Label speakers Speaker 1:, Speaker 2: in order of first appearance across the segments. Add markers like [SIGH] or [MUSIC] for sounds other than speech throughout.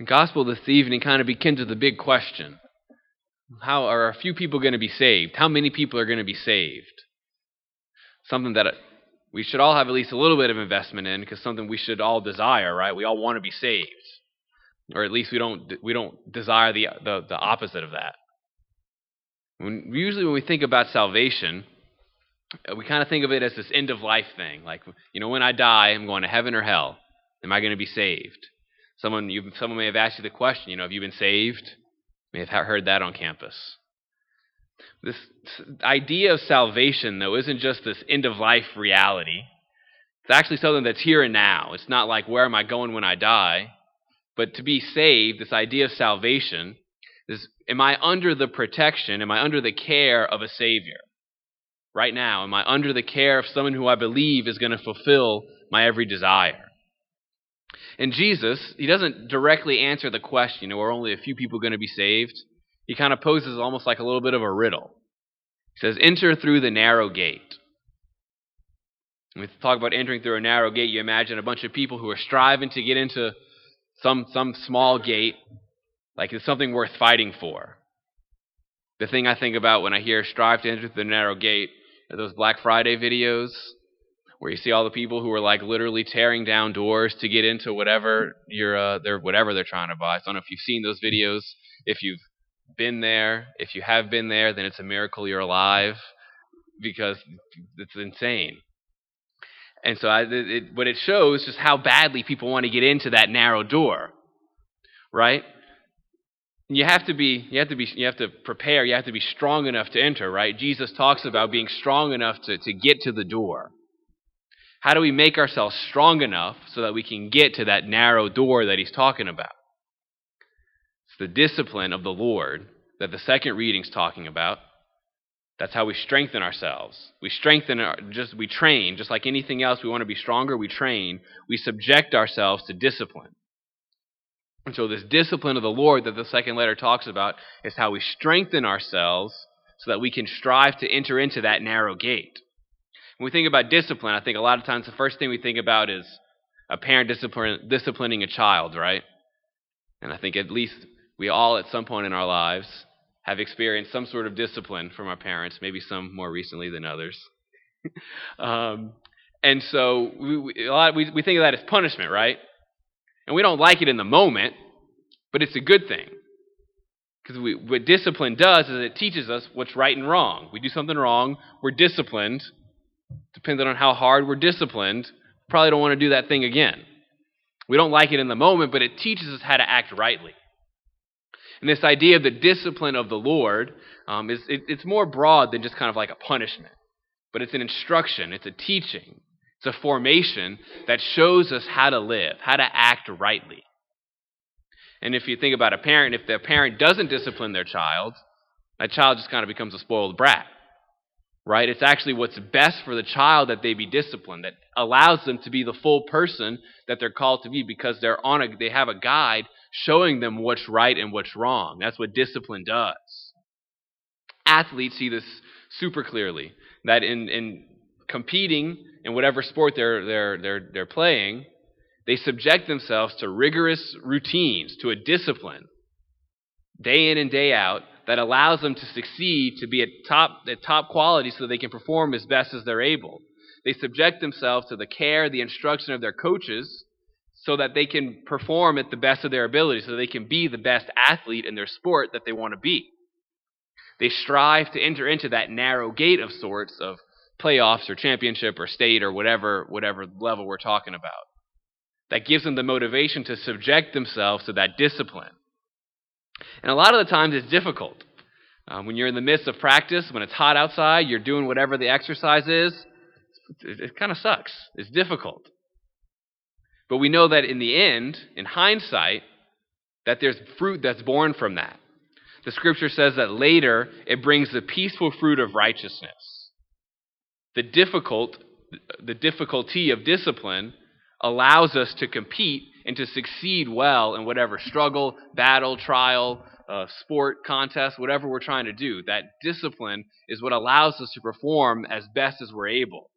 Speaker 1: The gospel this evening kind of begins with a big question. How are a few people going to be saved? How many people are going to be saved? Something that we should all have at least a little bit of investment in because something we should all desire, right? We all want to be saved. Or at least we don't we don't desire the the, the opposite of that. When, usually when we think about salvation, we kind of think of it as this end of life thing. Like, you know, when I die, I'm going to heaven or hell. Am I going to be saved? Someone, you, someone may have asked you the question, you know, have you been saved? You may have heard that on campus. This idea of salvation, though, isn't just this end of life reality. It's actually something that's here and now. It's not like, where am I going when I die? But to be saved, this idea of salvation, is am I under the protection, am I under the care of a Savior? Right now, am I under the care of someone who I believe is going to fulfill my every desire? And Jesus, he doesn't directly answer the question, you know, are only a few people going to be saved? He kind of poses almost like a little bit of a riddle. He says, Enter through the narrow gate. When we talk about entering through a narrow gate, you imagine a bunch of people who are striving to get into some, some small gate, like it's something worth fighting for. The thing I think about when I hear strive to enter through the narrow gate are those Black Friday videos where you see all the people who are like literally tearing down doors to get into whatever you're uh, they're whatever they're trying to buy. So I don't know if you've seen those videos. If you've been there, if you have been there, then it's a miracle you're alive because it's insane. And so I, it, what it shows is just how badly people want to get into that narrow door, right? you have to be you have to be you have to prepare you have to be strong enough to enter right jesus talks about being strong enough to, to get to the door how do we make ourselves strong enough so that we can get to that narrow door that he's talking about? It's the discipline of the lord that the second reading's talking about. That's how we strengthen ourselves. We strengthen our, just we train. Just like anything else we want to be stronger we train. We subject ourselves to discipline. And so, this discipline of the Lord that the second letter talks about is how we strengthen ourselves so that we can strive to enter into that narrow gate. When we think about discipline, I think a lot of times the first thing we think about is a parent discipline, disciplining a child, right? And I think at least we all, at some point in our lives, have experienced some sort of discipline from our parents, maybe some more recently than others. [LAUGHS] um, and so we, we, a lot, we, we think of that as punishment, right? And we don't like it in the moment, but it's a good thing. Because what discipline does is it teaches us what's right and wrong. We do something wrong, we're disciplined. Depending on how hard we're disciplined, probably don't want to do that thing again. We don't like it in the moment, but it teaches us how to act rightly. And this idea of the discipline of the Lord um, is it, it's more broad than just kind of like a punishment, but it's an instruction, it's a teaching. It's a formation that shows us how to live, how to act rightly. And if you think about a parent, if the parent doesn't discipline their child, that child just kind of becomes a spoiled brat. Right? It's actually what's best for the child that they be disciplined, that allows them to be the full person that they're called to be because they're on a they have a guide showing them what's right and what's wrong. That's what discipline does. Athletes see this super clearly. That in, in competing in whatever sport they're, they're, they're, they're playing, they subject themselves to rigorous routines, to a discipline, day in and day out, that allows them to succeed, to be at top, at top quality so they can perform as best as they're able. They subject themselves to the care, the instruction of their coaches, so that they can perform at the best of their ability, so they can be the best athlete in their sport that they want to be. They strive to enter into that narrow gate of sorts of playoffs or championship or state or whatever whatever level we're talking about. That gives them the motivation to subject themselves to that discipline. And a lot of the times it's difficult. Um, when you're in the midst of practice, when it's hot outside, you're doing whatever the exercise is, it, it kind of sucks. It's difficult. But we know that in the end, in hindsight, that there's fruit that's born from that. The scripture says that later it brings the peaceful fruit of righteousness. The difficult the difficulty of discipline allows us to compete and to succeed well in whatever struggle, battle, trial, uh, sport, contest, whatever we're trying to do. That discipline is what allows us to perform as best as we're able.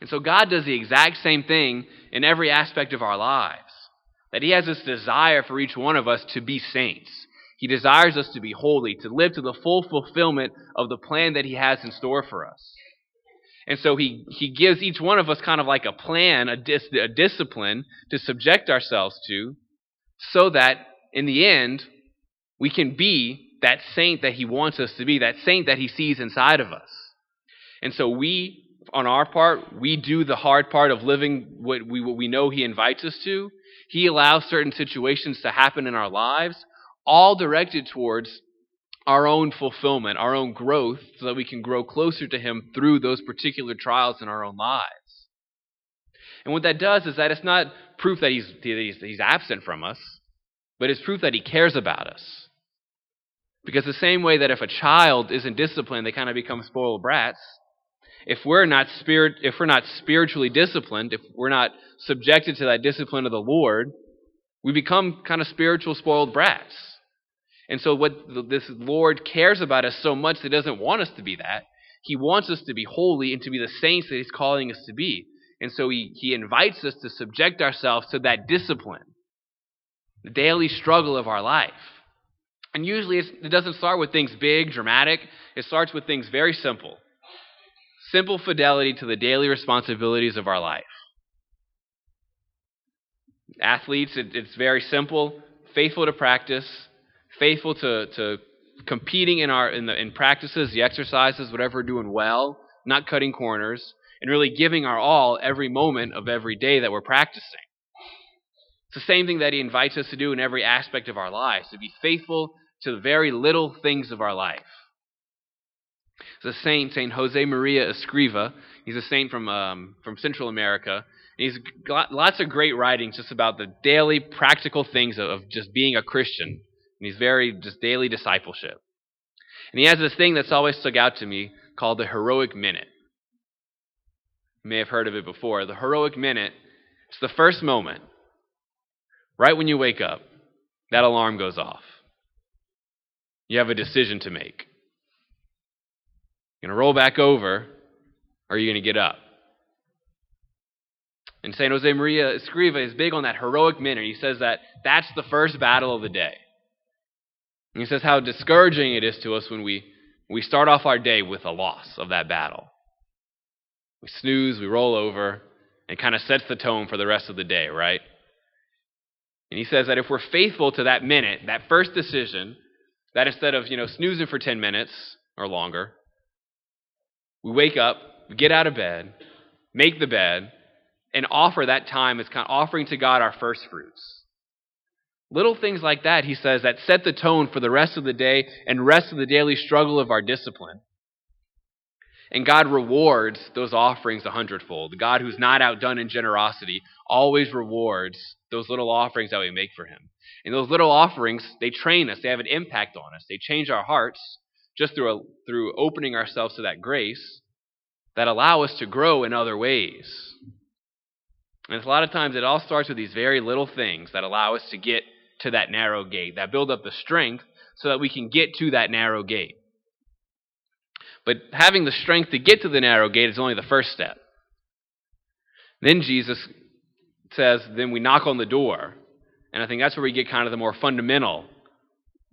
Speaker 1: And so God does the exact same thing in every aspect of our lives. That He has this desire for each one of us to be saints. He desires us to be holy, to live to the full fulfillment of the plan that He has in store for us. And so he, he gives each one of us kind of like a plan, a, dis, a discipline to subject ourselves to, so that in the end, we can be that saint that he wants us to be, that saint that he sees inside of us. And so we, on our part, we do the hard part of living what we, what we know he invites us to. He allows certain situations to happen in our lives, all directed towards our own fulfillment, our own growth, so that we can grow closer to Him through those particular trials in our own lives. And what that does is that it's not proof that He's, he's, he's absent from us, but it's proof that He cares about us. Because the same way that if a child isn't disciplined, they kind of become spoiled brats. If we're not spirit, if we're not spiritually disciplined, if we're not subjected to that discipline of the Lord, we become kind of spiritual spoiled brats. And so, what this Lord cares about us so much, that He doesn't want us to be that. He wants us to be holy and to be the saints that He's calling us to be. And so, He, he invites us to subject ourselves to that discipline, the daily struggle of our life. And usually, it doesn't start with things big, dramatic. It starts with things very simple simple fidelity to the daily responsibilities of our life. Athletes, it, it's very simple faithful to practice faithful to, to competing in our in the in practices, the exercises, whatever we're doing well, not cutting corners, and really giving our all every moment of every day that we're practicing. It's the same thing that he invites us to do in every aspect of our lives, to be faithful to the very little things of our life. There's a saint, Saint Jose Maria Escriva. He's a saint from um, from Central America. He's got lots of great writings just about the daily practical things of just being a Christian and he's very just daily discipleship. And he has this thing that's always stuck out to me called the heroic minute. You may have heard of it before. The heroic minute, it's the first moment, right when you wake up, that alarm goes off. You have a decision to make. You're going to roll back over, or are you going to get up? And St. Jose Maria Escriva is big on that heroic minute. He says that that's the first battle of the day. And he says how discouraging it is to us when we, we start off our day with a loss of that battle. We snooze, we roll over, and kind of sets the tone for the rest of the day, right? And he says that if we're faithful to that minute, that first decision, that instead of, you know, snoozing for 10 minutes or longer, we wake up, we get out of bed, make the bed, and offer that time as kind of offering to God our first fruits. Little things like that, he says, that set the tone for the rest of the day and rest of the daily struggle of our discipline. And God rewards those offerings a hundredfold. The God who's not outdone in generosity always rewards those little offerings that we make for him. And those little offerings, they train us, they have an impact on us. They change our hearts just through, a, through opening ourselves to that grace that allow us to grow in other ways. And a lot of times it all starts with these very little things that allow us to get to that narrow gate, that build up the strength so that we can get to that narrow gate. But having the strength to get to the narrow gate is only the first step. Then Jesus says, then we knock on the door. And I think that's where we get kind of the more fundamental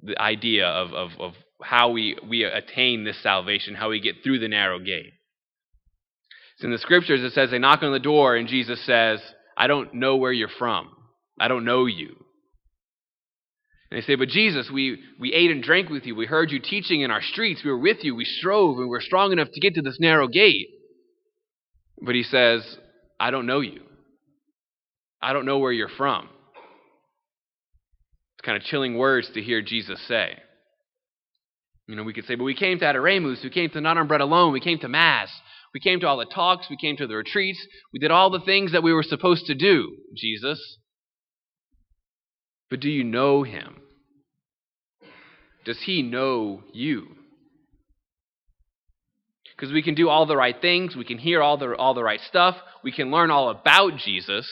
Speaker 1: the idea of, of, of how we, we attain this salvation, how we get through the narrow gate. So in the scriptures, it says they knock on the door, and Jesus says, I don't know where you're from. I don't know you. And they say, But Jesus, we, we ate and drank with you. We heard you teaching in our streets. We were with you. We strove and we were strong enough to get to this narrow gate. But he says, I don't know you. I don't know where you're from. It's kind of chilling words to hear Jesus say. You know, we could say, but we came to Adoremus, we came to Not on Bread Alone, we came to Mass, we came to all the talks, we came to the retreats, we did all the things that we were supposed to do, Jesus. But do you know him? Does he know you? Because we can do all the right things, we can hear all the, all the right stuff, we can learn all about Jesus,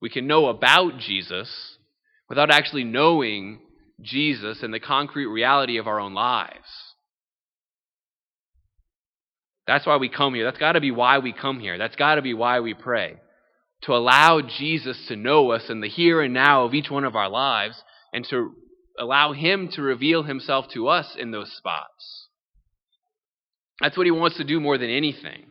Speaker 1: we can know about Jesus without actually knowing Jesus and the concrete reality of our own lives. That's why we come here. That's got to be why we come here. That's got to be why we pray. To allow Jesus to know us in the here and now of each one of our lives and to allow Him to reveal Himself to us in those spots. That's what He wants to do more than anything.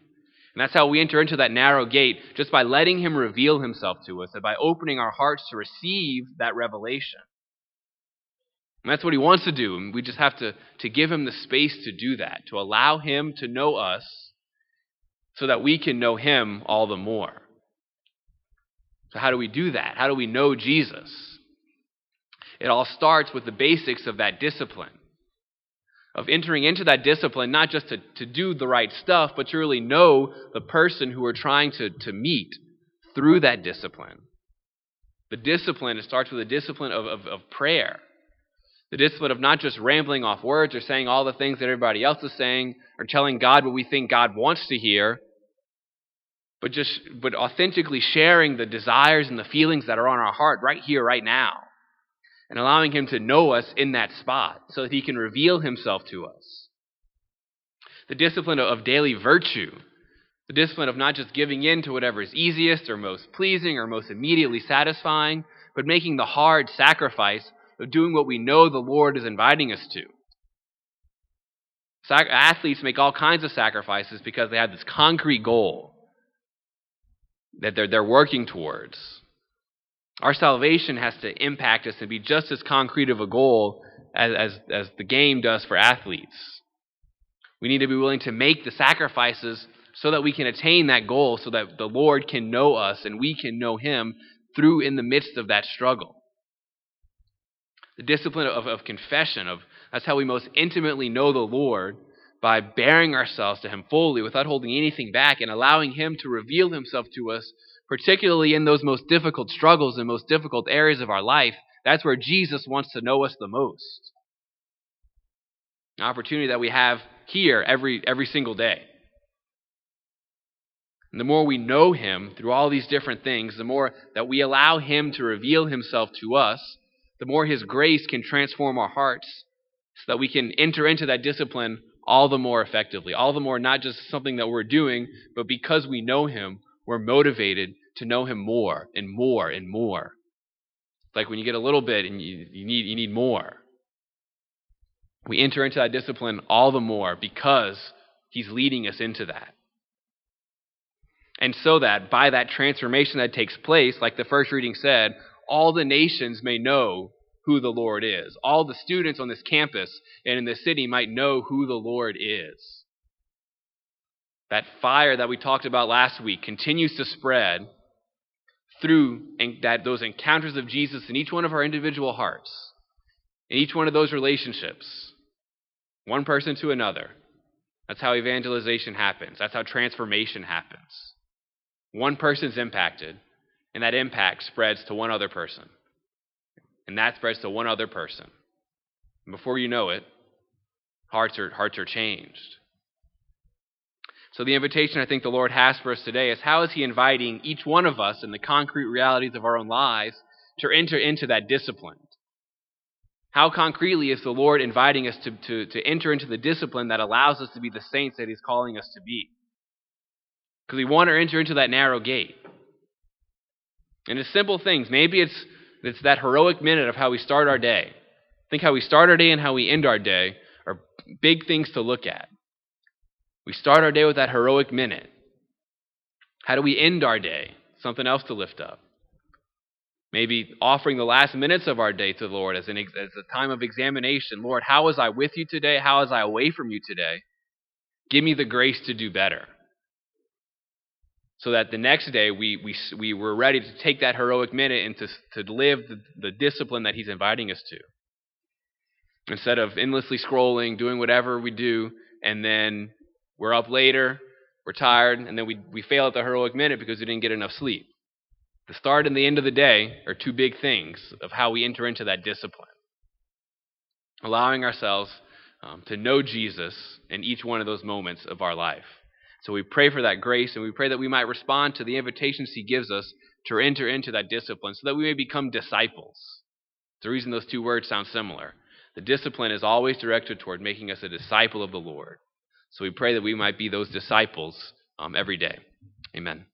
Speaker 1: And that's how we enter into that narrow gate, just by letting Him reveal Himself to us and by opening our hearts to receive that revelation. And that's what He wants to do. And we just have to, to give Him the space to do that, to allow Him to know us so that we can know Him all the more. So, how do we do that? How do we know Jesus? It all starts with the basics of that discipline. Of entering into that discipline, not just to, to do the right stuff, but to really know the person who we're trying to, to meet through that discipline. The discipline, it starts with the discipline of, of, of prayer. The discipline of not just rambling off words or saying all the things that everybody else is saying or telling God what we think God wants to hear, but just but authentically sharing the desires and the feelings that are on our heart right here, right now and allowing Him to know us in that spot so that He can reveal Himself to us. The discipline of daily virtue, the discipline of not just giving in to whatever is easiest or most pleasing or most immediately satisfying, but making the hard sacrifice of doing what we know the Lord is inviting us to. Sac- athletes make all kinds of sacrifices because they have this concrete goal that they're, they're working towards. Our salvation has to impact us and be just as concrete of a goal as, as, as the game does for athletes. We need to be willing to make the sacrifices so that we can attain that goal, so that the Lord can know us and we can know Him through in the midst of that struggle. The discipline of, of confession, of that's how we most intimately know the Lord by bearing ourselves to Him fully without holding anything back and allowing Him to reveal Himself to us particularly in those most difficult struggles and most difficult areas of our life, that's where Jesus wants to know us the most. An opportunity that we have here every, every single day. And the more we know Him through all these different things, the more that we allow Him to reveal Himself to us, the more His grace can transform our hearts so that we can enter into that discipline all the more effectively. All the more not just something that we're doing, but because we know Him, we're motivated to know him more and more and more. Like when you get a little bit and you, you, need, you need more. We enter into that discipline all the more because he's leading us into that. And so that by that transformation that takes place, like the first reading said, all the nations may know who the Lord is. All the students on this campus and in this city might know who the Lord is. That fire that we talked about last week continues to spread through that those encounters of Jesus in each one of our individual hearts, in each one of those relationships, one person to another. That's how evangelization happens. That's how transformation happens. One person's impacted, and that impact spreads to one other person. And that spreads to one other person. And before you know it, hearts are, hearts are changed. So, the invitation I think the Lord has for us today is how is He inviting each one of us in the concrete realities of our own lives to enter into that discipline? How concretely is the Lord inviting us to, to, to enter into the discipline that allows us to be the saints that He's calling us to be? Because we want to enter into that narrow gate. And it's simple things. Maybe it's, it's that heroic minute of how we start our day. Think how we start our day and how we end our day are big things to look at. We start our day with that heroic minute. How do we end our day? Something else to lift up. Maybe offering the last minutes of our day to the Lord as, an, as a time of examination. Lord, how was I with you today? How was I away from you today? Give me the grace to do better. So that the next day we, we, we were ready to take that heroic minute and to, to live the, the discipline that He's inviting us to. Instead of endlessly scrolling, doing whatever we do, and then we're up later, we're tired, and then we, we fail at the heroic minute because we didn't get enough sleep. The start and the end of the day are two big things of how we enter into that discipline. Allowing ourselves um, to know Jesus in each one of those moments of our life. So we pray for that grace and we pray that we might respond to the invitations he gives us to enter into that discipline so that we may become disciples. The reason those two words sound similar. The discipline is always directed toward making us a disciple of the Lord. So we pray that we might be those disciples um, every day. Amen.